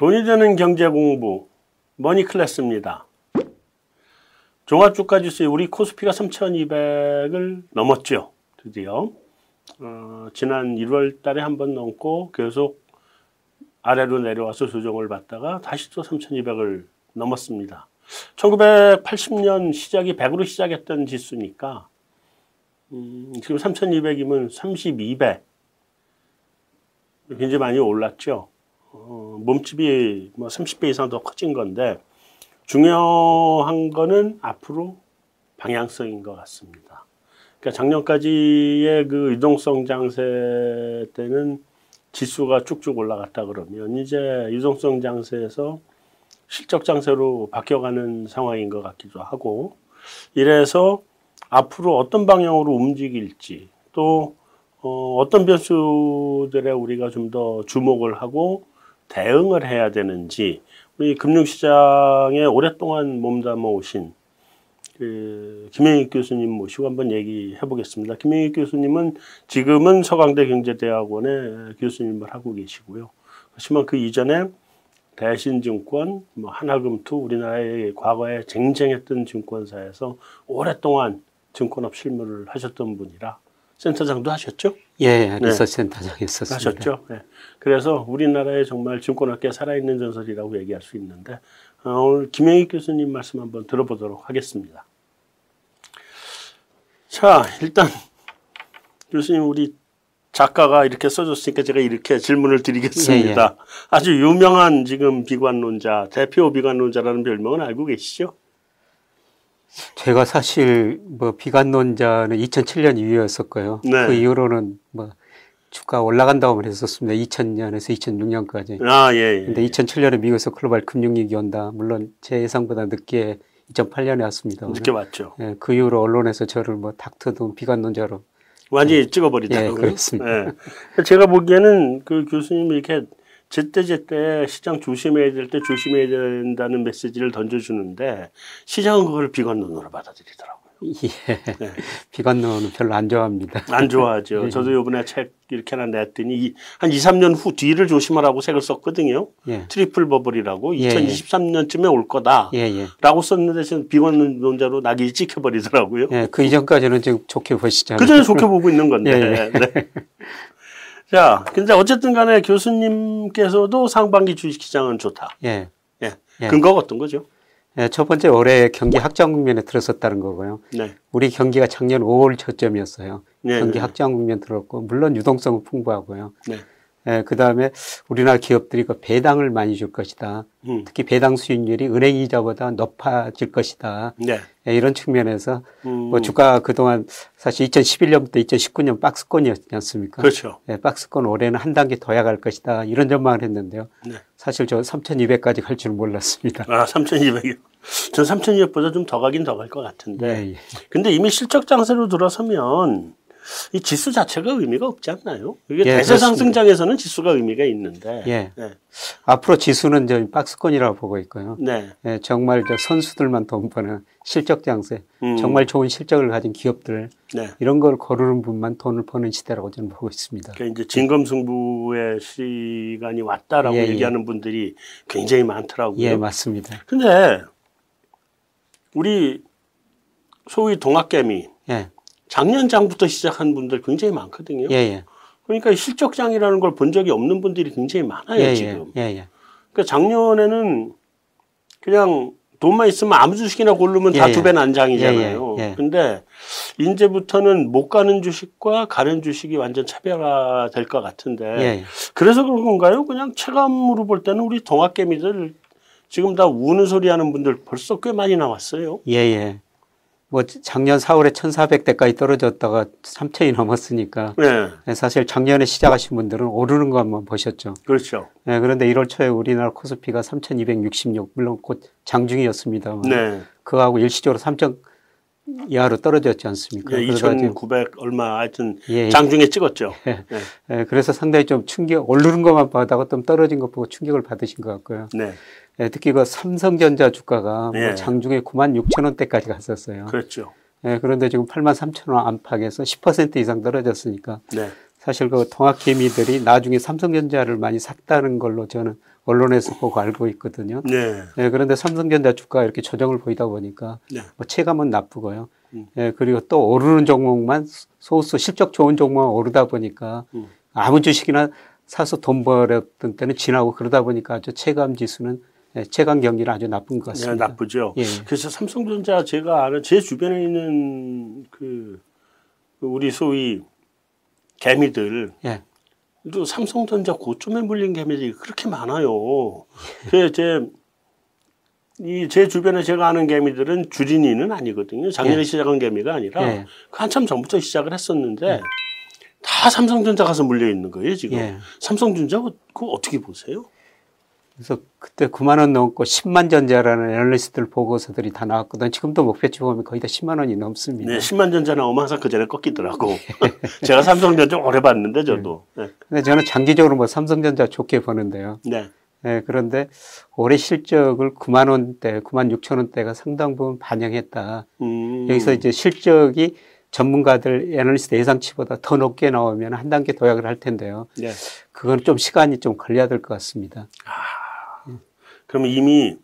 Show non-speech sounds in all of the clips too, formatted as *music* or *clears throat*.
돈이 되는 경제 공부 머니 클래스입니다. 종합주가 지수 우리 코스피가 3,200을 넘었죠. 드디어 어, 지난 1월 달에 한 번 넘고 계속 아래로 내려와서 조정을 받다가 다시 또 3,200을 넘었습니다. 1980년 시작이 100으로 시작했던 지수니까 음, 지금 3,200이면 32배 굉장히 많이 올랐죠. 어, 몸집이 뭐 30배 이상 더 커진 건데 중요한 거는 앞으로 방향성인 것 같습니다. 그러니까 작년까지의 그 유동성 장세 때는 지수가 쭉쭉 올라갔다 그러면 이제 유동성 장세에서 실적 장세로 바뀌어가는 상황인 것 같기도 하고 이래서 앞으로 어떤 방향으로 움직일지 또 어, 어떤 변수들에 우리가 좀 더 주목을 하고 대응을 해야 되는지 우리 금융시장에 오랫동안 몸담아 오신 그 김영익 교수님 모시고 한번 얘기해 보겠습니다. 김영익 교수님은 지금은 서강대 경제대학원의 교수님을 하고 계시고요. 하지만 그 이전에 대신증권, 뭐 하나금투 우리나라의 과거에 쟁쟁했던 증권사에서 오랫동안 증권업 실무를 하셨던 분이라 센터장도 하셨죠? 예, 리서치 네. 센터장이었었습니다. 하셨죠. 네. 그래서 우리나라의 정말 증권업계 살아있는 전설이라고 얘기할 수 있는데 어, 오늘 김영익 교수님 말씀 한번 들어보도록 하겠습니다. 자, 일단 교수님 우리 작가가 이렇게 써줬으니까 제가 이렇게 질문을 드리겠습니다. 예, 예. 아주 유명한 지금 비관론자, 대표 비관론자라는 별명은 알고 계시죠? 제가 사실 뭐 비관론자는 2007년 이후였었고요. 네. 그 이후로는 뭐 주가 올라간다고 했었습니다. 2000년에서 2006년까지. 아, 예, 예. 근데 2007년에 미국에서 글로벌 금융위기 온다. 물론 제 예상보다 늦게 2008년에 왔습니다. 늦게 왔죠. 예, 그 이후로 언론에서 저를 뭐 닥터든 비관론자로 완전히 예, 찍어버리더라고요. 예, 그렇습니다. 예. 제가 보기에는 그 교수님이 이렇게 제때제때 시장 조심해야 될 때 조심해야 된다는 메시지를 던져주는데 시장은 그걸 비관론으로 받아들이더라고요. 예. *laughs* 네. 비관론은 별로 안 좋아합니다. 안 좋아하죠. 네. *laughs* 저도 요번에 책 이렇게 하나 냈더니 한 2, 3년 후 뒤를 조심하라고 책을 썼거든요. 예. 트리플 버블이라고 예. 2023년쯤에 올 거다. 예, 예. 라고 썼는데 저는 비관론자로 낙인이 찍혀버리더라고요. 예, 그 이전까지는 지금 좋게 보시잖아요. 그 전에 좋게 보고 있는 건데. 예, 네. *laughs* 자, 근데 어쨌든 간에 교수님께서도 상반기 주식시장은 좋다. 예. 예. 예. 근거가 어떤 거죠? 예, 첫 번째 올해 경기 확장 국면에 들어섰다는 거고요. 네. 우리 경기가 작년 5월 초점이었어요. 네, 경기 네. 확장 국면 들었고 물론 유동성은 풍부하고요. 네. 예, 그 다음에 우리나라 기업들이 그 배당을 많이 줄 것이다. 음. 특히 배당 수익률이 은행 이자보다 높아질 것이다. 네. 예, 이런 측면에서 음. 뭐 주가 그동안 사실 2011년부터 2019년 박스권이었지 않습니까? 그렇죠. 예, 박스권 올해는 한 단계 더 야갈 것이다. 이런 전망을 했는데요. 네. 사실 저 3,200까지 갈 줄 몰랐습니다. 아, 3,200이요? 전 3,200보다 좀 더 가긴 더 갈 것 같은데. 예, 예. 근데 이미 실적 장세로 들어서면 이 지수 자체가 의미가 없지 않나요? 이게 예, 대세 상승장에서는 지수가 의미가 있는데. 예. 네. 앞으로 지수는 저 박스권이라고 보고 있고요. 네. 예, 정말 저 선수들만 돈 버는 실적 장세, 음. 정말 좋은 실적을 가진 기업들 네. 이런 걸 거르는 분만 돈을 버는 시대라고 저는 보고 있습니다. 그러니까 이제 진검승부의 시간이 왔다라고 예, 예. 얘기하는 분들이 굉장히 많더라고요. 예, 맞습니다. 근데 우리 소위 동학개미 예. 작년 장부터 시작한 분들 굉장히 많거든요. 예, 예. 그러니까 실적장이라는 걸 본 적이 없는 분들이 굉장히 많아요, 예, 예. 지금. 예, 예. 그러니까 작년에는 그냥 돈만 있으면 아무 주식이나 고르면 다 두 배 난장이잖아요. 예, 예, 예. 근데 이제부터는 못 가는 주식과 가는 주식이 완전 차별화 될 것 같은데 예, 그래서 그런 건가요? 그냥 체감으로 볼 때는 우리 동학개미들 지금 다 우는 소리 하는 분들 벌써 꽤 많이 나왔어요. 예, 예. 뭐 작년 4월에 1,400대까지 떨어졌다가 3천이 넘었으니까 네. 네. 사실 작년에 시작하신 분들은 오르는 것만 보셨죠. 그렇죠. 네, 그런데 1월 초에 우리나라 코스피가 3,266 물론 곧 장중이었습니다만 네. 그하고 일시적으로 3천 이하로 떨어졌지 않습니까? 예, 2,900 얼마 하여튼 예, 예. 장중에 찍었죠. 예. 네. 예, 그래서 상당히 좀 충격 오르는 것만 봐다가 좀 떨어진 것 보고 충격을 받으신 것 같고요. 네. 예, 특히 그 삼성전자 주가가 뭐 예. 장중에 9만 6천 원대까지 갔었어요. 그렇죠. 예, 그런데 지금 8만 3천 원 안팎에서 10% 이상 떨어졌으니까 네. 사실 그 통합 개미들이 나중에 삼성전자를 많이 샀다는 걸로 저는 언론에서 보고 알고 있거든요. 네. 예, 그런데 삼성전자 주가 이렇게 조정을 보이다 보니까 네. 뭐 체감은 나쁘고요. 음. 예, 그리고 또 오르는 종목만 소수 실적 좋은 종목만 오르다 보니까 음. 아무 주식이나 사서 돈 벌었던 때는 지나고 그러다 보니까 아주 체감 지수는 예, 체감 경기는 아주 나쁜 것 같습니다. 네, 나쁘죠. 예. 그래서 삼성전자 제가 아는 제 주변에 있는 그, 그 우리 소위 개미들 예. 또 삼성전자 고점에 물린 개미들이 그렇게 많아요. 그제 이 제 주변에 제가 아는 개미들은 주린이는 아니거든요. 작년에 예. 시작한 개미가 아니라 예. 그 한참 전부터 시작을 했었는데 예. 다 삼성전자 가서 물려 있는 거예요 지금. 예. 삼성전자 그거 어떻게 보세요? 그래서 그때 9만 원 넘고 10만 전자라는 애널리스트들 보고서들이 다 나왔거든. 지금도 목표치 보면 거의 다 10만 원이 넘습니다. 네, 10만 전자 나오면 항상 그 전에 꺾이더라고. *laughs* *laughs* 제가 삼성전자 오래 봤는데 저도. 네. 네. 근데 저는 장기적으로 뭐 삼성전자 좋게 보는데요. 네. 네, 그런데 올해 실적을 9만 원대, 9만 6천 원대가 상당 부분 반영했다. 음. 여기서 이제 실적이 전문가들 애널리스트 예상치보다 더 높게 나오면 한 단계 도약을 할 텐데요. 네. 그건 좀 시간이 좀 걸려야 될 것 같습니다. 아. 그러면 이미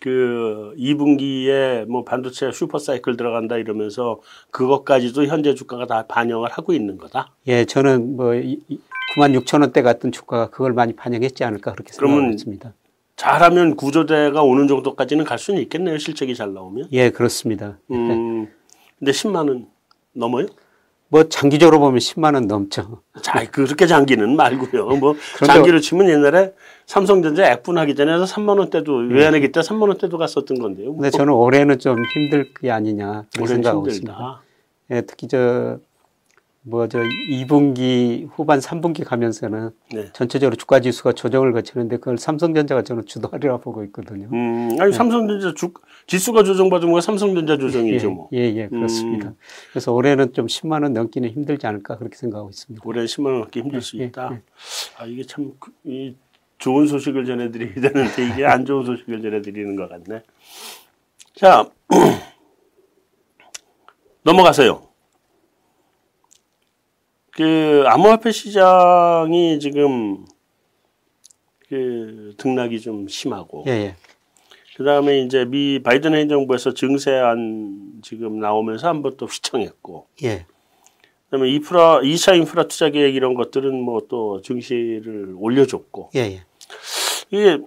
그 2분기에 뭐 반도체 슈퍼 사이클 들어간다 이러면서 그것까지도 현재 주가가 다 반영을 하고 있는 거다? 예, 저는 뭐 9만 6천 원대 같은 주가가 그걸 많이 반영했지 않을까 그렇게 생각합니다. 잘하면 구조대가 오는 정도까지는 갈 수는 있겠네요. 실적이 잘 나오면. 예, 그렇습니다. 음, 근데 10만 원 넘어요? 뭐 장기적으로 보면 10만 원 넘죠. 자, 그렇게 장기는 말고요. 뭐 장기로 치면 옛날에 삼성전자 액분하기 전에 3만 원대도 외환위기 때 3만 원대도 갔었던 건데요. 근데 저는 올해는 좀 힘들 게 아니냐 생각하고 있습니다. 예, 특히 저 뭐 저 2분기 후반 3분기 가면서는 네. 전체적으로 주가 지수가 조정을 거치는데 그걸 삼성전자가 저는 주도하리라 보고 있거든요. 음, 아니 네. 삼성전자 주 지수가 조정받은 거가 삼성전자 조정이죠, 뭐. 예, 예, 그렇습니다. 음. 그래서 올해는 좀 10만 원 넘기는 힘들지 않을까 그렇게 생각하고 있습니다. 올해는 10만 원 넘기 힘들 예, 수 있다. 예, 예. 아 이게 참 이, 좋은 소식을 전해드려야 되는데 이게 안 좋은 소식을 전해드리는 것 같네. 자 *clears throat* 넘어가세요. 그 암호화폐 시장이 지금 그 등락이 좀 심하고. 예, 예. 그 다음에 이제 미 바이든 행정부에서 증세안 지금 나오면서 한번 또 휘청했고. 예. 그 다음에 인프라, 2차 인프라 투자 계획 이런 것들은 뭐 또 증시를 올려줬고. 예, 예. 이게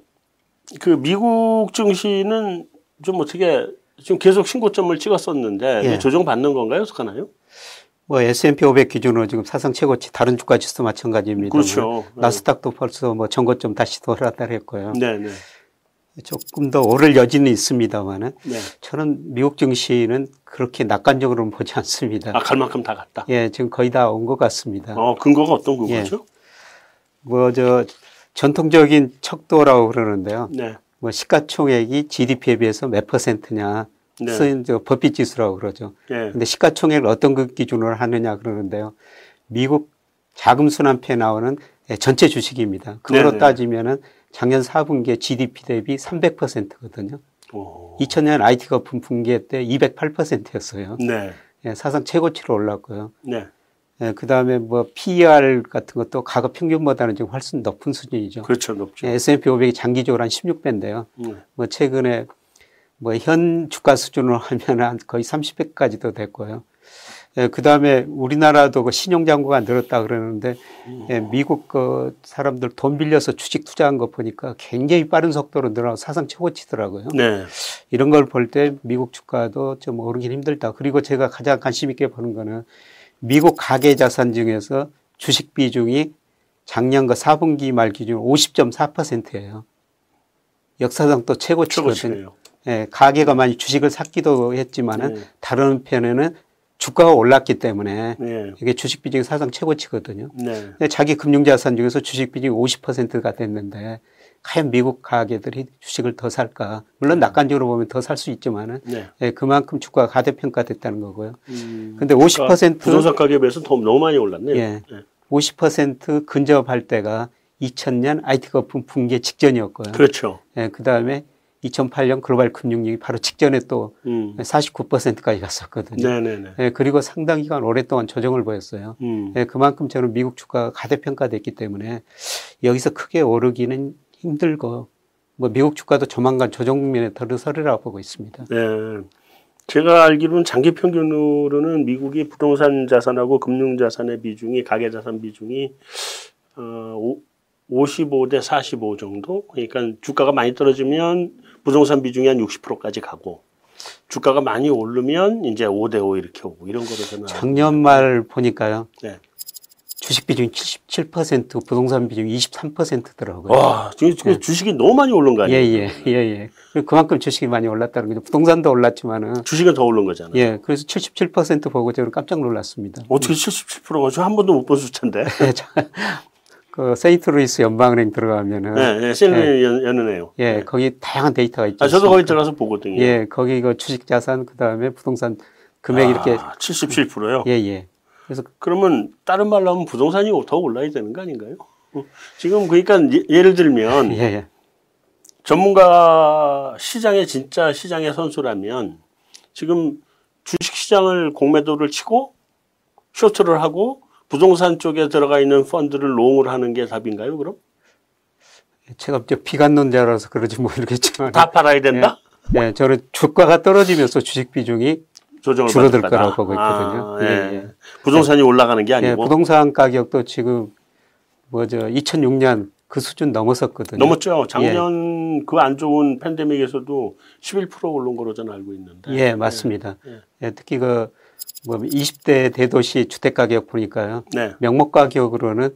그 미국 증시는 좀 어떻게 지금 계속 신고점을 찍었었는데 예. 조정받는 건가요? 어떡하나요? 뭐 S&P 500 기준으로 지금 사상 최고치 다른 주가 지수 마찬가지입니다. 그렇죠. 나스닥도 벌써 뭐 전고점 다시 돌아다녔고요. 네, 네. 조금 더 오를 여지는 있습니다만은 네. 저는 미국 증시는 그렇게 낙관적으로는 보지 않습니다. 아, 갈 만큼 다 갔다. 예, 지금 거의 다 온 것 같습니다. 어, 근거가 어떤 근거죠? 예. 뭐저 전통적인 척도라고 그러는데요. 네. 뭐 시가총액이 GDP에 비해서 몇 퍼센트냐 네. 쓰인 저 법비 지수라고 그러죠. 네. 근데 시가총액을 어떤 그 기준으로 하느냐 그러는데요. 미국 자금 순환표에 나오는 예, 전체 주식입니다. 그거로 네 따지면은 작년 4분기에 GDP 대비 300%거든요. 오. 2000년 IT 거품 분기 때 208%였어요. 네. 예, 사상 최고치로 올랐고요. 네. 예, 그 다음에 뭐 PER 같은 것도 가격 평균보다는 지금 훨씬 높은 수준이죠. 그렇죠, 높죠. 예, S&P 500이 장기적으로 한 16배인데요. 네. 뭐 최근에 뭐 현 주가 수준으로 하면 거의 30배까지도 됐고요. 예, 그 다음에 우리나라도 그 신용장고가 늘었다 그러는데 예, 미국 그 사람들 돈 빌려서 주식 투자한 거 보니까 굉장히 빠른 속도로 늘어 사상 최고치더라고요. 네. 이런 걸 볼 때 미국 주가도 좀 오르긴 힘들다. 그리고 제가 가장 관심 있게 보는 거는 미국 가계 자산 중에서 주식 비중이 작년 그 4분기 말 기준 50.4%예요. 역사상 또 최고치거든요. 예, 가계가 많이 주식을 샀기도 했지만은 네. 다른 편에는 주가가 올랐기 때문에 네. 이게 주식 비중이 사상 최고치거든요. 네. 근데 자기 금융자산 중에서 주식 비중이 50%가 됐는데 과연 미국 가계들이 주식을 더 살까? 물론 네. 낙관적으로 보면 더 살 수 있지만은 네. 예, 그만큼 주가가 가대평가됐다는 거고요. 음, 근데 50% 그러니까 부동산 가격에 비해서 더 너무 많이 올랐네요. 예, 네. 50% 근접할 때가 2000년 IT 거품 붕괴 직전이었고요. 그렇죠. 예, 그 다음에 2008년 글로벌 금융위기 바로 직전에 또 음. 49%까지 갔었거든요. 네네네. 예, 그리고 상당 기간 오랫동안 조정을 보였어요. 음. 예, 그만큼 저는 미국 주가가 가대평가됐기 때문에 여기서 크게 오르기는 힘들고 뭐 미국 주가도 조만간 조정 국면에 들어서리라고 보고 있습니다. 네. 제가 알기로는 장기 평균으로는 미국이 부동산 자산하고 금융 자산의 비중이 가계 자산 비중이 어 55대 45 정도. 그러니까 주가가 많이 떨어지면 부동산 비중이 한 60%까지 가고 주가가 많이 오르면 이제 5대 5 이렇게 오고 이런 거로 저는 작년 말 보니까요. 네. 주식 비중이 77%, 부동산 비중이 23%더라고요. 와, 지금 예. 주식이 너무 많이 오른 거 아니에요? 예, 예, 예, 예. 그만큼 주식이 많이 올랐다는 거죠. 부동산도 올랐지만은. 주식은 더 오른 거잖아요. 예, 그래서 77% 보고 저는 깜짝 놀랐습니다. 어떻게 77%가 저 한 번도 못 본 숫자인데? 예, 그 세인트루이스 연방은행 들어가면은 네, 네 세인트루이스 예, 연은에요. 예, 네. 거기 다양한 데이터가 있죠. 아, 저도 거기 들어가서 보거든요. 예, 거기 그 주식 자산 그다음에 부동산 금액 아, 이렇게 77%요? 예, 예. 그래서 그러면 다른 말로 하면 부동산이 더 올라야 되는 거 아닌가요? 어, 지금 그러니까 예, 를 들면 예, 예. 전문가 시장의 진짜 시장의 선수라면 지금 주식 시장을 공매도를 치고 쇼트를 하고 부동산 쪽에 들어가 있는 펀드를 롱을 하는 게 답인가요, 그럼? 제가 저 비관론자라서 그러지 모르겠지만 다 팔아야 된다? 예, 예 저는 주가가 떨어지면서 주식 비중이 줄어들 거라고 보고 있거든요. 아, 예. 예. 예. 부동산이 올라가는 게 예, 아니고 부동산 가격도 지금 뭐죠 2006년 그 수준 넘었었거든요. 넘었죠. 작년 예. 그안 좋은 팬데믹에서도 11% 오른 거로 저는 알고 있는데. 예, 맞습니다. 예. 특히 그 뭐 20대 대도시 주택 가격 보니까요. 네. 명목 가격으로는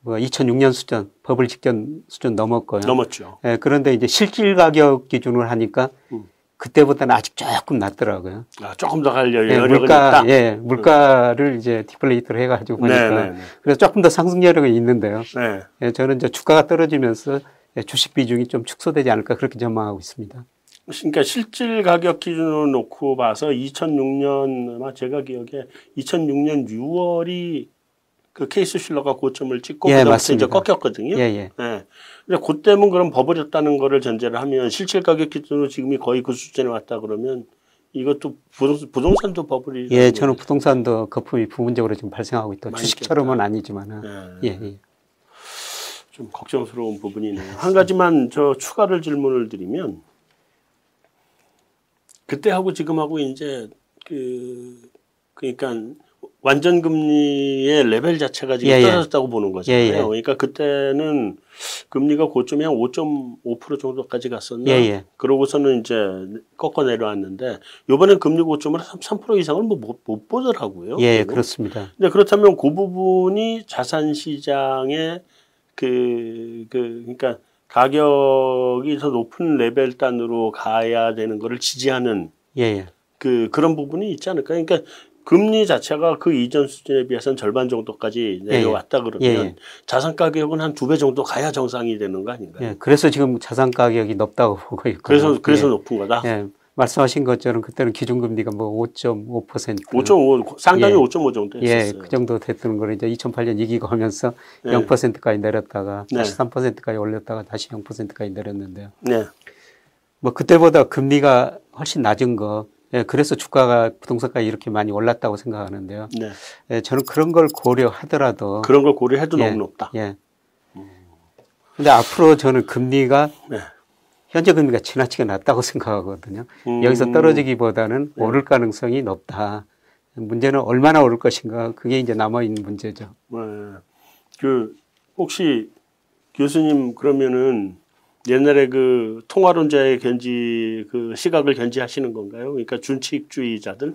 뭐 2006년 수준, 버블 직전 수준 넘었고요. 넘었죠. 예, 그런데 이제 실질 가격 기준으로 하니까 음. 그때보다는 아직 조금 낮더라고요. 아, 조금 더 갈려 예, 물가, 있다? 예, 물가를 음. 이제 디플레이트를 해가지고 보니까 네, 네, 네. 그래서 조금 더 상승 여력이 있는데요. 네. 예, 저는 이제 주가가 떨어지면서 주식 비중이 좀 축소되지 않을까 그렇게 전망하고 있습니다. 그러니까 실질 가격 기준으로 놓고 봐서 2006년 아마 제가 기억에 2006년 6월이 그 케이스 실러가 고점을 찍고 예, 그다음부터 이제 꺾였거든요. 예, 예. 예. 근데 그때면 그럼 버블이었다는 거를 전제를 하면 실질 가격 기준으로 지금이 거의 그 수준에 왔다 그러면 이것도 부동산, 부동산 도 버블이 예, 저는 부동산도 거품이 부분적으로 지금 발생하고 있다. 주식처럼은 아니지만은 예. 예, 예. 좀 걱정스러운 부분이네요. 한 가지만 저 추가를 질문을 드리면 그때 하고 지금 하고 이제 그 그러니까 완전 금리의 레벨 자체가 지금 예, 예. 떨어졌다고 예. 보는 거잖아요. 예, 예, 그러니까 그때는 금리가 고점이 한 5.5% 정도까지 갔었나? 예, 예. 그러고서는 이제 꺾어 내려왔는데 이번엔 금리 고점을 3% 이상을 뭐못 보더라고요. 예, 그리고. 그렇습니다. 근데 그렇다면 그 부분이 자산 시장의 그, 그, 그러니까 가격이 더 높은 레벨 단으로 가야 되는 거를 지지하는 예, 예. 그 그런 부분이 있지 않을까? 그러니까 금리 자체가 그 이전 수준에 비해서는 절반 정도까지 예, 예. 내려왔다 그러면 예, 자산 가격은 한 두 배 정도 가야 정상이 되는 거 아닌가요? 예, 그래서 지금 자산 가격이 높다고 *laughs* 보고 있고 그래서 그래서 높은 거다. 말씀하신 것처럼 그때는 기준금리가 뭐 5.5% 5.5 상당히 예. 5.5 정도 했었어요. 예, 그 정도 됐던 걸 이제 2008년 이기고 하면서 네. 0%까지 내렸다가 네. 다시 3%까지 올렸다가 다시 0%까지 내렸는데요. 네. 뭐 그때보다 금리가 훨씬 낮은 거 예, 그래서 주가가 부동산가 이렇게 많이 올랐다고 생각하는데요. 네. 예, 저는 그런 걸 고려하더라도 그런 걸 고려해도 예, 너무 높다. 예. 근데 앞으로 저는 금리가 네. 현재 금리가 지나치게 낮다고 *laughs* 생각하거든요. 음. 여기서 떨어지기보다는 네. 오를 가능성이 높다. 문제는 얼마나 오를 것인가 그게 이제 남아 있는 문제죠. 네. 그 혹시 교수님 그러면은 옛날에 그 통화론자의 견지 그 시각을 견지하시는 건가요? 그러니까 준칙주의자들?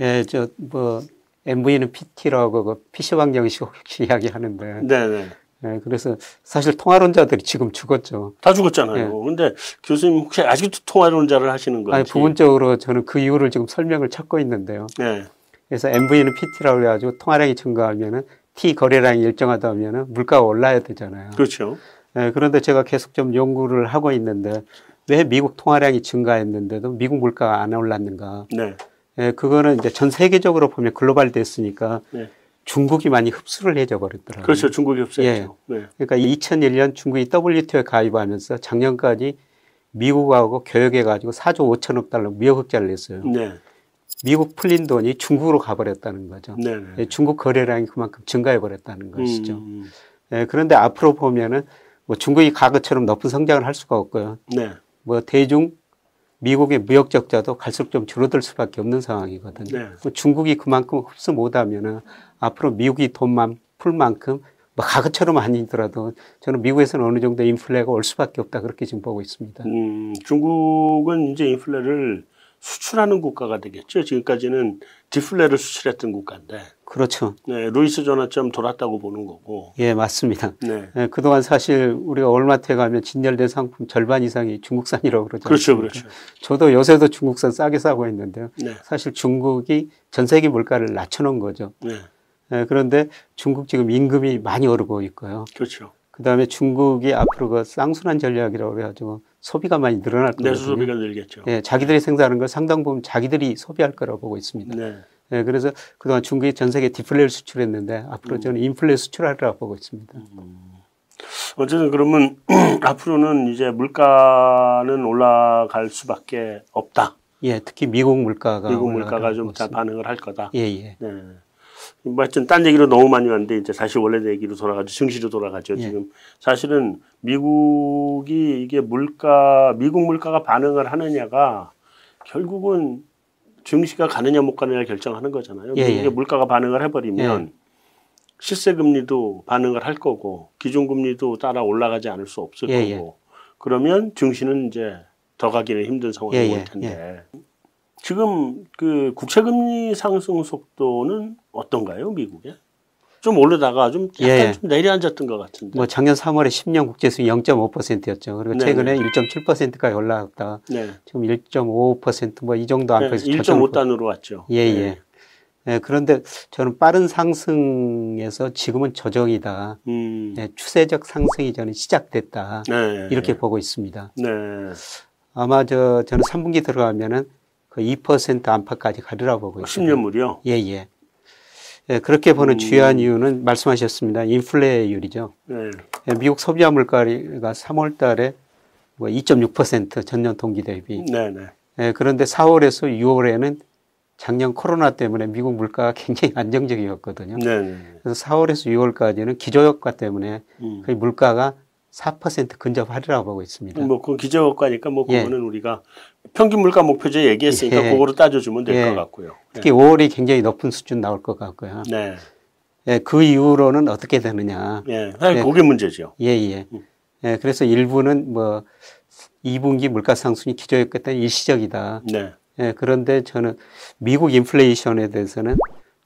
예, 저 뭐 MV는 PT라고 그 PC 방정식 혹시 이야기하는데. 네네. 네, 그래서 사실 통화론자들이 지금 죽었죠. 다 죽었잖아요. 네. 근데 교수님 혹시 아직도 통화론자를 하시는 건지? 아니, 부분적으로 저는 그 이유를 지금 설명을 찾고 있는데요. 네. 그래서 MV는 PT라고 해가지고 통화량이 증가하면은 T 거래량이 일정하다 하면은 물가가 올라야 되잖아요. 그렇죠. 네, 그런데 제가 계속 좀 연구를 하고 있는데 왜 미국 통화량이 증가했는데도 미국 물가가 안 올랐는가? 네. 네, 그거는 이제 전 세계적으로 보면 글로벌 됐으니까 네. 중국이 많이 흡수를 해줘 버렸더라고요. 그렇죠. 중국이 흡수했죠. 예. 네. 그러니까 2001년 중국이 WTO에 가입하면서 작년까지 미국하고 교역해 가지고 4조 5천억 달러 무역 흑자를 냈어요. 네. 미국 풀린 돈이 중국으로 가버렸다는 거죠. 네. 네. 예, 중국 거래량이 그만큼 증가해 버렸다는 것이죠. 음. 예, 그런데 앞으로 보면은 뭐 중국이 과거처럼 높은 성장을 할 수가 없고요. 네. 뭐 대중 미국의 무역 적자도 갈수록 좀 줄어들 수밖에 없는 상황이거든요. 네. 뭐 중국이 그만큼 흡수 못하면은 앞으로 미국이 돈만 풀 만큼 뭐 과거처럼 아니더라도 저는 미국에서는 어느 정도 인플레가 올 수밖에 없다 그렇게 지금 보고 있습니다. 음, 중국은 이제 인플레를 수출하는 국가가 되겠죠. 지금까지는 디플레를 수출했던 국가인데. 그렇죠. 네, 루이스 전화점 돌았다고 보는 거고. 예, 맞습니다. 네. 네 그동안 사실 우리가 월마트에 가면 진열된 상품 절반 이상이 중국산이라고 그러죠. 그렇죠, 그렇죠. 저도 요새도 중국산 싸게 사고 있는데요. 네. 사실 중국이 전 세계 물가를 낮춰놓은 거죠. 네. 네. 그런데 중국 지금 임금이 많이 오르고 있고요. 그렇죠. 그 다음에 중국이 앞으로 그 쌍순환 전략이라고 그래가지고 소비가 많이 늘어날 거예요. 내수 소비가 늘겠죠. 예, 자기들이 생산하는 걸 상당 부분 자기들이 소비할 거라고 보고 있습니다. 네. 예, 그래서 그동안 중국이 전 세계 디플레를 수출했는데 앞으로 음. 저는 인플레 수출하리라고 보고 있습니다. 음. 어쨌든 그러면 *clears throat* 앞으로는 이제 물가는 올라갈 수밖에 없다. 예, 특히 미국 물가가 미국 물가가 좀 반응을 할 거다. 예, 예. 네. 뭐 하여튼 딴 얘기로 너무 많이 왔는데 이제 다시 원래 얘기로 돌아가죠. 증시로 돌아가죠. 예. 지금 사실은 미국이 이게 물가 미국 물가가 반응을 하느냐가 결국은 증시가 가느냐 못 가느냐 결정하는 거잖아요. 예, 예. 물가가 반응을 해버리면 예. 실세 금리도 반응을 할 거고 기준 금리도 따라 올라가지 않을 수 없을 예, 예. 거고 그러면 증시는 이제 더 가기는 힘든 상황이 올 텐데 지금 그 국채금리 상승 속도는 어떤가요, 미국에? 좀 오르다가 좀 약간 예. 좀 내려앉았던 것 같은데. 뭐 작년 3월에 10년 국제수익 0.5%였죠. 그리고 네 최근에 1.7%까지 올라갔다가 네. 지금 1.5%뭐 이 정도 안팎에서 네, 1.5단으로 왔죠. 예, 네. 예. 네, 그런데 저는 빠른 상승에서 지금은 조정이다. 음. 네, 추세적 상승이 저는 시작됐다. 네. 이렇게 보고 있습니다. 네. 아마 저 저는 3분기 들어가면은 그 2% 안팎까지 가리라 보고 있습니다. 10년물이요? 예, 예. 예, 그렇게 보는 음. 주요한 이유는 말씀하셨습니다. 인플레율이죠. 네. 예, 미국 소비자 물가가 3월 달에 뭐 2.6% 전년 동기 대비. 네, 네. 예, 그런데 4월에서 6월에는 작년 코로나 때문에 미국 물가가 굉장히 안정적이었거든요. 네, 네. 그래서 4월에서 6월까지는 기저효과 때문에 음. 그 물가가 4% 근접하리라고 보고 있습니다. 뭐, 그 기저효과니까 뭐, 예. 그거는 예. 우리가 평균 물가 목표제 얘기했으니까 예. 그거로 따져주면 될것 예. 같고요. 특히 예. 5월이 굉장히 높은 수준 나올 것 같고요. 네. 예, 그 이후로는 어떻게 되느냐. 예, 사실 그게 문제죠. 예, 예. 음. 예, 그래서 일부는 뭐 2분기 물가 상승이 기저효과 때문에 일시적이다. 네. 예, 그런데 저는 미국 인플레이션에 대해서는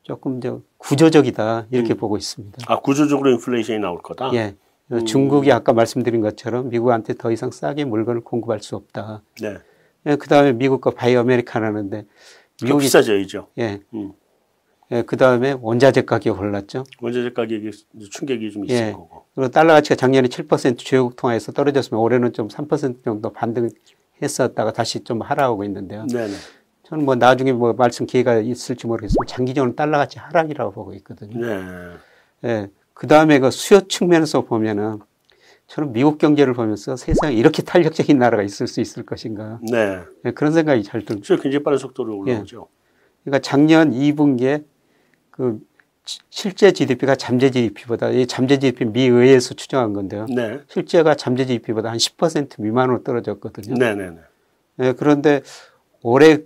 조금 더 구조적이다 이렇게 음. 보고 있습니다. 아 구조적으로 인플레이션이 나올 거다. 예, 음. 중국이 아까 말씀드린 것처럼 미국한테 더 이상 싸게 물건을 공급할 수 없다. 네. 예, 그 다음에 미국과 바이오 아메리카라는데 미국이 비싸죠, 이죠. 예. 음. 예, 그 다음에 원자재 가격 올랐죠. 원자재 가격이 충격이 좀 있을 예. 거고. 그리고 달러 가치가 작년에 7% 주요국 통화에서 떨어졌으면 올해는 좀 3% 정도 반등했었다가 다시 좀 하락하고 있는데요. 네네. 저는 뭐 나중에 뭐 말씀 기회가 있을지 모르겠지만 장기적으로 달러 가치 하락이라고 보고 있거든요. 네. 예. 그 다음에 그 수요 측면에서 보면은 저는 미국 경제를 보면서 세상에 이렇게 탄력적인 나라가 있을 수 있을 것인가. 네. 네 그런 생각이 잘 들죠. 굉장히 빠른 속도로 올라오죠. 예. 그러니까 작년 2분기에 그 실제 GDP가 잠재 GDP보다 이 잠재 GDP 미의회에서 추정한 건데요. 네. 실제가 잠재 GDP보다 한 10% 미만으로 떨어졌거든요. 네, 네, 네. 네 그런데 올해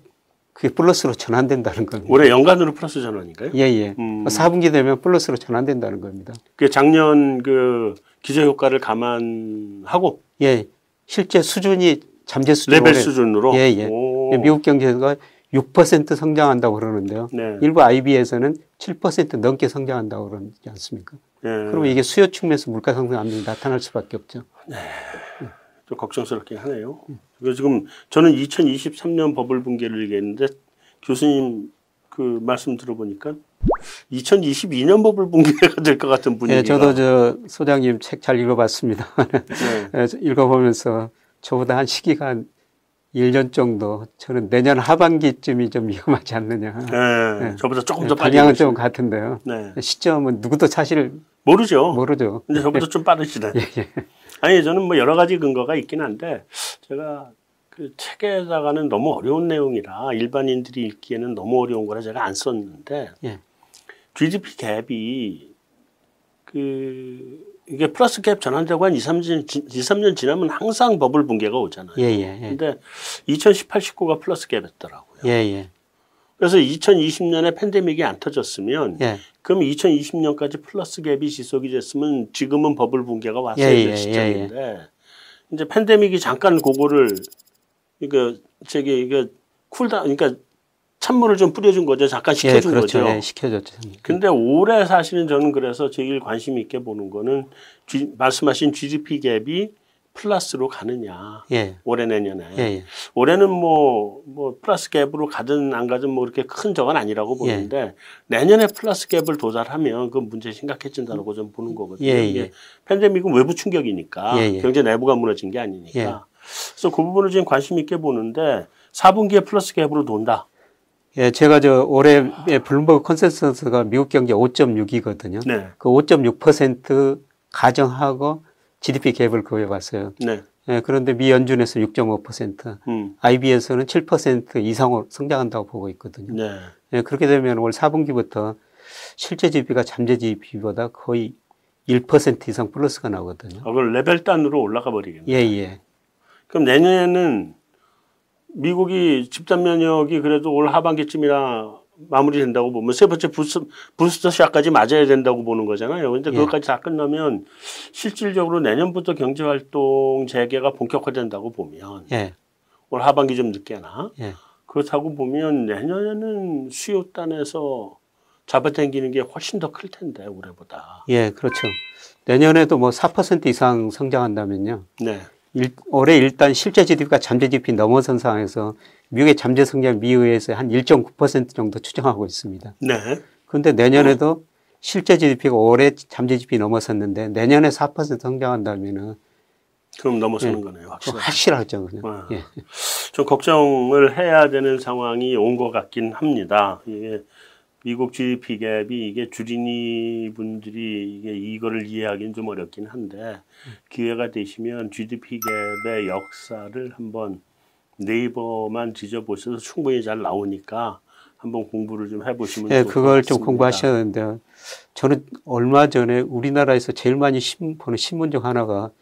그게 플러스로 전환된다는 겁니다. 올해 연간으로 플러스 전환인가요? 예, 예. 음. 4분기 되면 플러스로 전환된다는 겁니다. 그 작년 그 기저 효과를 감안하고 예. 실제 수준이 잠재 수준 레벨 수준으로 예, 예. 오. 미국 경제가 6% 성장한다고 그러는데요. 네. 일부 IB에서는 7% 넘게 성장한다고 그러지 않습니까? 네. 그러면 이게 수요 측면에서 물가 상승 압력이 나타날 수밖에 없죠. 네. 좀 걱정스럽긴 하네요. 그래서 지금 저는 2023년 버블 붕괴를 얘기했는데 교수님 그 말씀 들어보니까 2022년 버블 붕괴가 될 것 같은 분위기가. 네, 저도 저 소장님 책 잘 읽어봤습니다. 네. *laughs* 읽어보면서 저보다 한 시기가 한 1년 정도 저는 내년 하반기쯤이 좀 위험하지 않느냐. 네, 네. 저보다 조금 더 빨리. 방향은 좀 같은데요. 네. 시점은 누구도 사실 모르죠. 모르죠. 근데 저보다 좀 빠르시네. 예, 예. 아니 저는 뭐 여러 가지 근거가 있긴 한데 제가 그 책에다가는 너무 어려운 내용이라 일반인들이 읽기에는 너무 어려운 거라 제가 안 썼는데 예. GDP 갭이 그그 이게 플러스 갭 전환되고 한 2, 3년, 2, 3년 지나면 항상 버블 붕괴가 오잖아요. 예, 예, 예. 근데 2018, 19가 플러스 갭이었더라고요. 예, 예. 그래서 2020년에 팬데믹이 안 터졌으면 예. 그럼 2020년까지 플러스 갭이 지속이 됐으면 지금은 버블 붕괴가 왔어야 될 예, 예, 예, 시점인데 이제 팬데믹이 잠깐 그거를 그러니까 저기 이게 쿨다 그러니까 찬물을 좀 뿌려준 거죠. 잠깐 식혀준 예, 그렇죠. 거죠. 예, 식혀줬죠. 근데 올해 사실은 저는 그래서 제일 관심 있게 보는 거는 G, 말씀하신 GDP 갭이 플러스로 가느냐. 예. 올해 내년에. 예, 예. 올해는 뭐, 뭐 플러스 갭으로 가든 안 가든 뭐 그렇게 큰 적은 아니라고 보는데 예. 내년에 플러스 갭을 도달하면 그 문제 심각해진다고 좀 보는 거거든요. 예, 예. 팬데믹은 외부 충격이니까 경제 내부가 무너진 게 아니니까. 그래서 그 부분을 지금 관심 있게 보는데 4분기에 플러스 갭으로 돈다. 예, 제가 저 올해 블룸버그 컨센서스가 미국 경제 5.6이거든요. 네. 그5.6% 가정하고 GDP 갭을 그려봤어요. 네. 예, 그런데 미 연준에서 6.5%, 음. IB에서는 7% 이상으로 성장한다고 보고 있거든요. 네. 예, 그렇게 되면 올 4분기부터 실제 GDP가 잠재 GDP보다 거의 1% 이상 플러스가 나오거든요. 아, 그걸 레벨 단으로 올라가 버리겠네요. 예, 예. 그럼 내년에는 미국이 집단 면역이 그래도 올 하반기쯤이나 마무리된다고 보면 세 번째 부스, 부스터 샷까지 맞아야 된다고 보는 거잖아요. 근데 예. 그것까지 다 끝나면 실질적으로 내년부터 경제 활동 재개가 본격화된다고 보면 예. 올 하반기 좀 늦게나 예. 그렇다고 보면 내년에는 수요단에서 잡아당기는 게 훨씬 더 클 텐데 올해보다. 예, 그렇죠. 내년에도 뭐 4% 이상 성장한다면요. 네. 일, 올해 일단 실제 GDP가 잠재 GDP 넘어선 상황에서 미국의 잠재 성장 미의에서 한 1.9% 정도 추정하고 있습니다. 네. 그런데 내년에도 실제 GDP가 올해 잠재 GDP 넘어섰는데 내년에 4% 성장한다면은 그럼 넘어서는 예, 거네요. 확실하죠. 확실하죠. 그냥. 아, 예. 좀 걱정을 해야 되는 상황이 온 것 같긴 합니다. 이게 미국 GDP 갭이 이게 주린이 분들이 이게 이거를 이해하기는 좀 어렵긴 한데 기회가 되시면 GDP 갭의 역사를 한번 네이버만 뒤져보셔서 충분히 잘 나오니까 한번 공부를 좀 해보시면 네, 그걸 좀 공부하셔야 되는데요. 저는 얼마 전에 우리나라에서 제일 많이 신, 보는 신문 중 하나가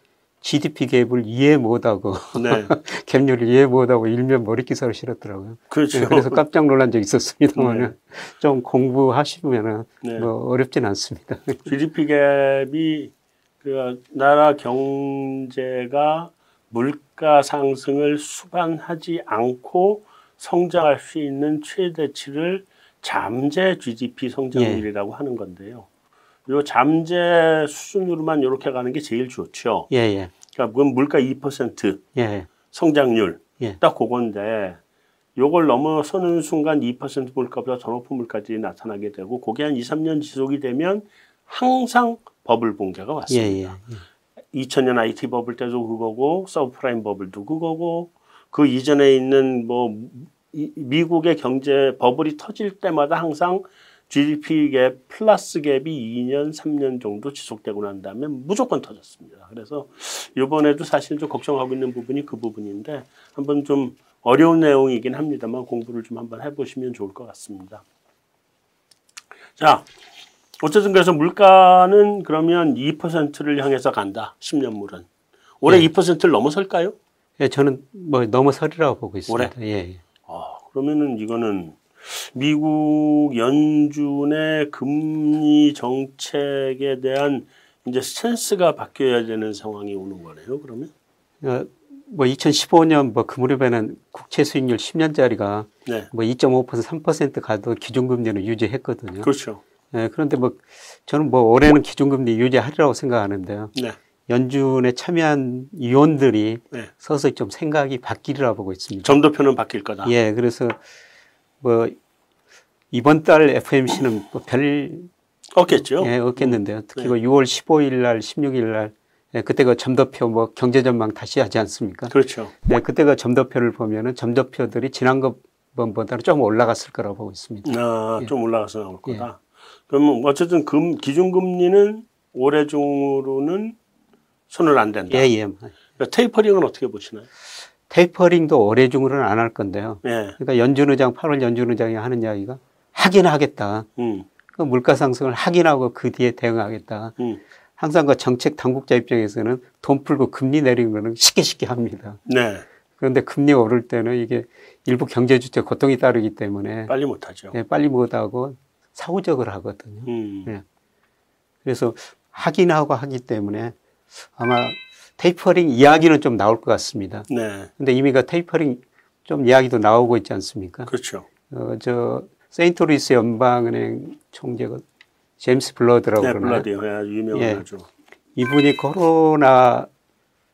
GDP 갭을 이해 못하고 네. *laughs* 갭률을 이해 못하고 일면 머리 기사를 실었더라고요. 그렇죠. 네, 그래서 깜짝 놀란 적이 있었습니다만 네. 좀 공부하시면은 네. 뭐 어렵진 않습니다. *laughs* GDP 갭이 그 나라 경제가 물가 상승을 수반하지 않고 성장할 수 있는 최대치를 잠재 GDP 성장률이라고 예. 하는 건데요. 요 잠재 수준으로만 이렇게 가는 게 제일 좋죠. 예, 예. 그러니까 그건 물가 2% 예. 성장률 예. 딱 그건데 요걸 넘어서는 순간 2% 물가보다 더 높은 물가들이 나타나게 되고 그게 한 2, 3년 지속이 되면 항상 버블 붕괴가 왔습니다. 예, 예, 2000년 예. IT 버블 때도 그거고 서브프라임 버블도 그거고 그 이전에 있는 뭐 미국의 경제 버블이 터질 때마다 항상 GDP 갭 플러스 갭이 2년, 3년 정도 지속되고 난 다음에 무조건 터졌습니다. 그래서 이번에도 사실 좀 걱정하고 있는 부분이 그 부분인데 한번 좀 어려운 내용이긴 합니다만 공부를 좀 한번 해보시면 좋을 것 같습니다. 자, 어쨌든 그래서 물가는 그러면 2%를 향해서 간다. 10년물은. 올해 네. 2%를 넘어설까요? 예, 저는 뭐 넘어설이라고 보고 있습니다. 올해? 예. 아, 그러면은 이거는 미국 연준의 금리 정책에 대한 이제 스탠스가 바뀌어야 되는 상황이 오는 거네요. 그러면? 어, 뭐 2015년 뭐 그 무렵에는 국채 수익률 10년짜리가 네. 뭐2.5% 3% 가도 기준금리는 유지했거든요. 그렇죠. 네, 그런데 뭐 저는 뭐 올해는 기준금리 유지하리라고 생각하는데요. 네. 연준에 참여한 위원들이 네. 서서히 좀 생각이 바뀌리라 보고 있습니다. 점도표는 바뀔 거다. 예, 그래서 뭐 이번 달 FMC는 뭐별 없겠죠. 예, 없겠는데요. 특히 네. 6월 15일 날, 16일 날 예, 그때 그 점도표 뭐 경제 전망 다시 하지 않습니까? 그렇죠. 예, 그때 그 점도표를 보면은 점도표들이 지난번보다는 좀 올라갔을 거라고 보고 있습니다. 아, 예. 좀 올라가서 나올 거다. 예. 그러면 어쨌든 금 기준금리는 올해 중으로는 손을 안 댄다. 예, 예. 그러니까 테이퍼링은 어떻게 보시나요? 테이퍼링도 올해 중으로는 안 할 건데요. 예. 그러니까 연준 의장 8월 연준 의장이 하는 이야기가 하긴 하겠다. 음. 그 물가 상승을 확인하고 그 뒤에 대응하겠다. 음. 항상 그 정책 당국자 입장에서는 돈 풀고 금리 내리는 거는 쉽게 쉽게 합니다. 네. 그런데 금리 오를 때는 이게 일부 경제 주체 고통이 따르기 때문에 빨리 못 하죠. 네, 빨리 못 하고 사후적으로 하거든요. 음. 네. 그래서 확인하고 하기 때문에 아마 테이퍼링 이야기는 좀 나올 것 같습니다. 네. 근데 이미 그 테이퍼링 좀 이야기도 나오고 있지 않습니까? 그렇죠. 어, 저 세인트루이스 연방은행 총재가 제임스 불러드라고 네, 그러나요? 불러드요. 유명하죠. 예. 이분이 코로나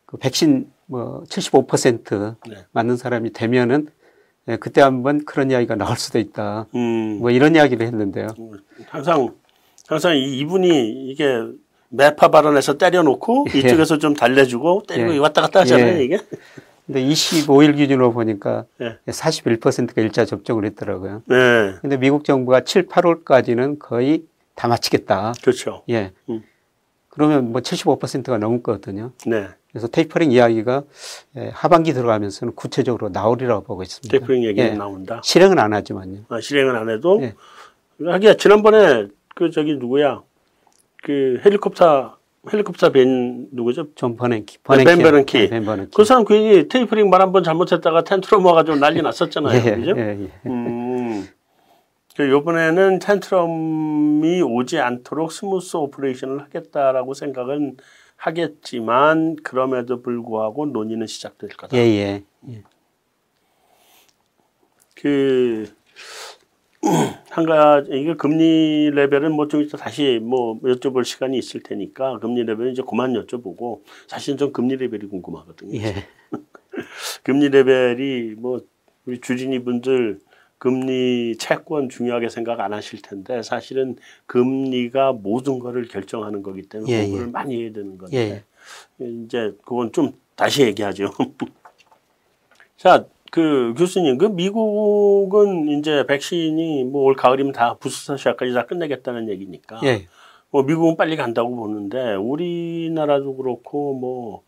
그 백신 뭐 75% 네. 맞는 사람이 되면은 예, 그때 한번 그런 이야기가 나올 수도 있다. 음. 뭐 이런 이야기를 했는데요. 항상 항상 이분이 이게 매파 발언에서 때려놓고 *laughs* 예. 이쪽에서 좀 달래주고 때리고 예. 왔다 갔다 하잖아요, 예. 이게. 근데 25일 기준으로 보니까 예. 41%가 일자 접종을 했더라고요. 네. 근데 미국 정부가 7, 8월까지는 거의 다 마치겠다. 그렇죠. 예. 음. 그러면 뭐 75%가 넘거든요. 네. 그래서 테이퍼링 이야기가 예, 하반기 들어가면서는 구체적으로 나오리라고 보고 있습니다. 테이퍼링 얘기는 예. 나온다. 실행은 안 하지만요. 아, 실행은 안 해도. 예. 하기야 지난번에 그 저기 누구야 그 헬리콥터 헬리콥터 벤 누구죠? 존 버냉키. 버냉키. 벤 버냉키. 네, 벤 버냉키. 그 사람 괜히 테이퍼링 말 한 번 잘못했다가 tantrum 와가지고 난리 났었잖아요. *laughs* 예, 그죠? 예, 예. 음. 그 요번에는 tantrum이 오지 않도록 smooth operation을 하겠다라고 생각은 하겠지만 그럼에도 불구하고 논의는 시작될 거다. 예, 예. 예. 그 한 가지 이게 금리 레벨은 뭐 좀 이따 다시 뭐 여쭤볼 시간이 있을 테니까 금리 레벨은 이제 그만 여쭤보고 사실은 좀 금리 레벨이 궁금하거든요. 예. *laughs* 금리 레벨이 뭐 우리 주진이 분들 금리 채권 중요하게 생각 안 하실 텐데 사실은 금리가 모든 거를 결정하는 거기 때문에 예, 공부를 예. 많이 해야 되는 건데 예. 이제 그건 좀 다시 얘기하죠. *laughs* 자, 그 교수님, 그 미국은 이제 백신이 뭐 올 가을이면 다 부스터 샷까지 다 끝내겠다는 얘기니까. 예. 뭐 미국은 빨리 간다고 보는데 우리나라도 그렇고 뭐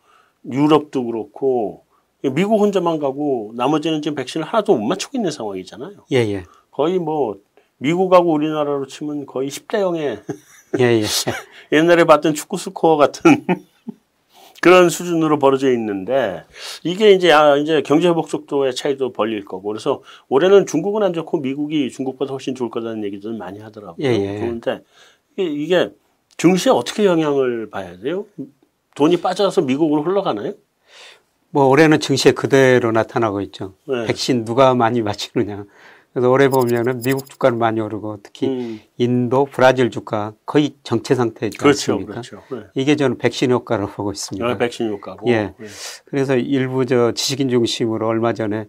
유럽도 그렇고 미국 혼자만 가고 나머지는 지금 백신을 하나도 못 맞추고 있는 상황이잖아요. 예, 예. 거의 뭐 미국하고 우리나라로 치면 거의 10대 0의 예, 예. *laughs* 옛날에 봤던 축구 스코어 같은 그런 수준으로 벌어져 있는데 이게 이제 아 이제 경제 회복 속도의 차이도 벌릴 거고 그래서 올해는 중국은 안 좋고 미국이 중국보다 훨씬 좋을 거라는 얘기들 많이 하더라고요. 예, 예. 그런데 이게, 이게 증시에 어떻게 영향을 봐야 돼요? 돈이 빠져서 미국으로 흘러가나요? 뭐 올해는 증시에 그대로 나타나고 있죠. 네. 백신 누가 많이 맞히느냐. 그래서 올해 보면은 미국 주가는 많이 오르고 특히 음. 인도, 브라질 주가 거의 정체 상태지 그렇죠, 않습니까? 그렇죠. 네. 이게 저는 백신 효과를 보고 있습니다. 아, 백신 효과로. 예. 네. 그래서 일부 저 지식인 중심으로 얼마 전에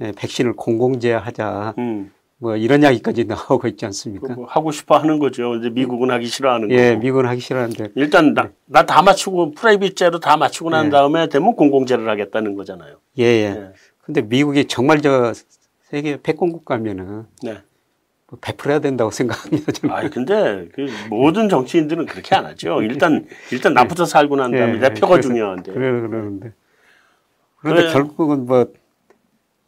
예, 백신을 공공재하자. 음. 뭐 이런 이야기까지 *laughs* 나오고 있지 않습니까? 뭐 하고 싶어 하는 거죠. 이제 미국은 하기 싫어하는 예, 거고. 미국은 하기 싫어하는데. 일단 나다 네. 맞추고 프라이빗제로 다 맞추고 난 예. 다음에 되면 공공재를 하겠다는 거잖아요. 예, 예. 예. 근데 미국이 정말 저 세계 패권국 가면은 네. 뭐 베풀어야 된다고 생각합니다. 저는. 아 근데 그 모든 정치인들은 그렇게 안 하죠. 일단 일단 나부터 살고 난 다음에 네. 내 표가 그래서, 중요한데. 그래 그러는데. 그런데 그래. 결국은 뭐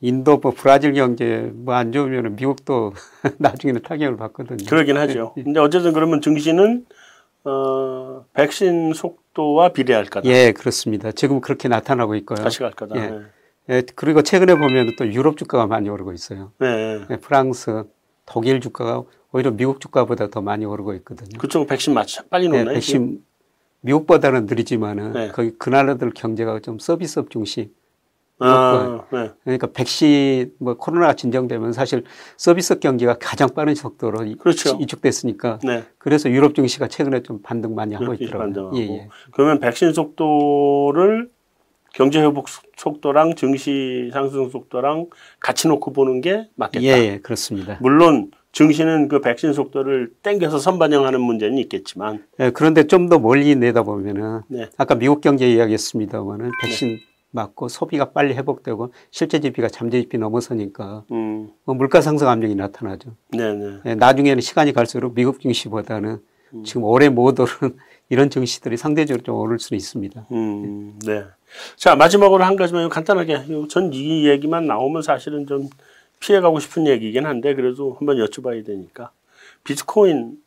인도, 뭐 브라질 경제 뭐 안 좋으면 미국도 *laughs* 나중에는 타격을 받거든요. 그러긴 하죠. 예. 근데 어쨌든 그러면 증시는 어, 백신 속도와 비례할 거다. 예, 그렇습니다. 지금 그렇게 나타나고 있고요. 다시 갈 거다. 예. 네. 예, 그리고 최근에 보면 또 유럽 주가가 많이 오르고 있어요. 네. 예, 프랑스, 독일 주가가 오히려 미국 주가보다 더 많이 오르고 있거든요. 그쪽 백신 맞 빨리 놓나요? 네, 백신 미국보다는 느리지만은 네. 거기 그 나라들 경제가 좀 서비스업 중심. 아, 네. 그러니까 백신 뭐 코로나가 진정되면 사실 서비스 경기가 가장 빠른 속도로 그렇죠. 이축됐으니까 네. 그래서 유럽 증시가 최근에 좀 반등 많이 하고 있더라고요. 예, 예. 그러면 백신 속도를 경제 회복 속도랑 증시 상승 속도랑 같이 놓고 보는 게 맞겠다. 예, 예 그렇습니다. 물론 증시는 그 백신 속도를 땡겨서 선반영하는 문제는 있겠지만. 예, 그런데 좀 더 멀리 내다보면은 네. 아까 미국 경제 이야기했습니다만은 백신 네. 맞고 소비가 빨리 회복되고 실제 지표가 잠재 지표 넘어서니까 음. 뭐 물가 상승 압력이 나타나죠. 네네. 네. 예, 나중에는 시간이 갈수록 미국 증시보다는 음. 지금 올해 못 오른 *laughs* 이런 증시들이 상대적으로 좀 오를 수는 있습니다. 음, 네. 자, 마지막으로 한 가지만 간단하게. 전 이 얘기만 나오면 사실은 좀 피해가고 싶은 얘기긴 한데, 그래도 한번 여쭤봐야 되니까. 비트코인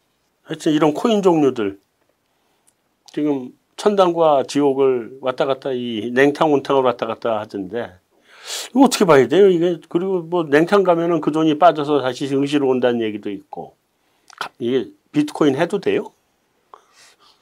하여튼 이런 코인 종류들 지금 천당과 지옥을 왔다 갔다 이 냉탕 온탕을 왔다 갔다 하던데 이거 어떻게 봐야 돼요? 이게 그리고 뭐 냉탕 가면은 그 돈이 빠져서 다시 증시로 온다는 얘기도 있고 이게 비트코인 해도 돼요?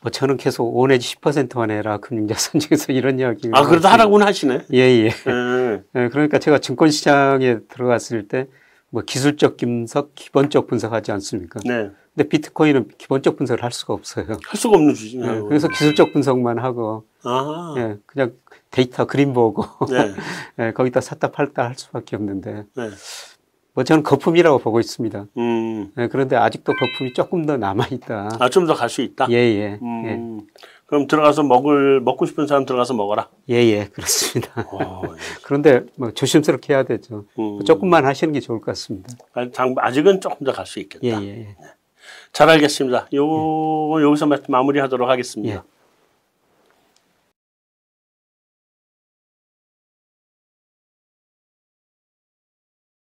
뭐 저는 계속 5 내지 10%만 해라 금융자산 *laughs* 중에서 이런 이야기. 아 그래도 하라고는 하시네. 예예. 예. 예. 그러니까 제가 증권시장에 들어갔을 때 뭐 기술적 분석, 기본적 분석하지 않습니까? 네. 근데 비트코인은 기본적 분석을 할 수가 없어요. 할 수가 없는 주식. 예. 그래서 기술적 분석만 하고. 아. 예. 그냥 데이터 그림 보고. 네. *laughs* 예. 거기다 샀다 팔다 할 수밖에 없는데. 네. 뭐 저는 거품이라고 보고 있습니다. 음. 네, 그런데 아직도 거품이 조금 더 남아 있다. 아, 좀 더 갈 수 있다. 예, 예, 음. 예. 그럼 들어가서 먹을 먹고 싶은 사람 들어가서 먹어라. 예, 예, 그렇습니다. 오, 어, 예. *laughs* 그런데 뭐 조심스럽게 해야 되죠. 음. 조금만 하시는 게 좋을 것 같습니다. 아직은 조금 더 갈 수 있겠다. 예, 예. 네. 잘 알겠습니다. 요 예. 여기서 마무리하도록 하겠습니다. 예.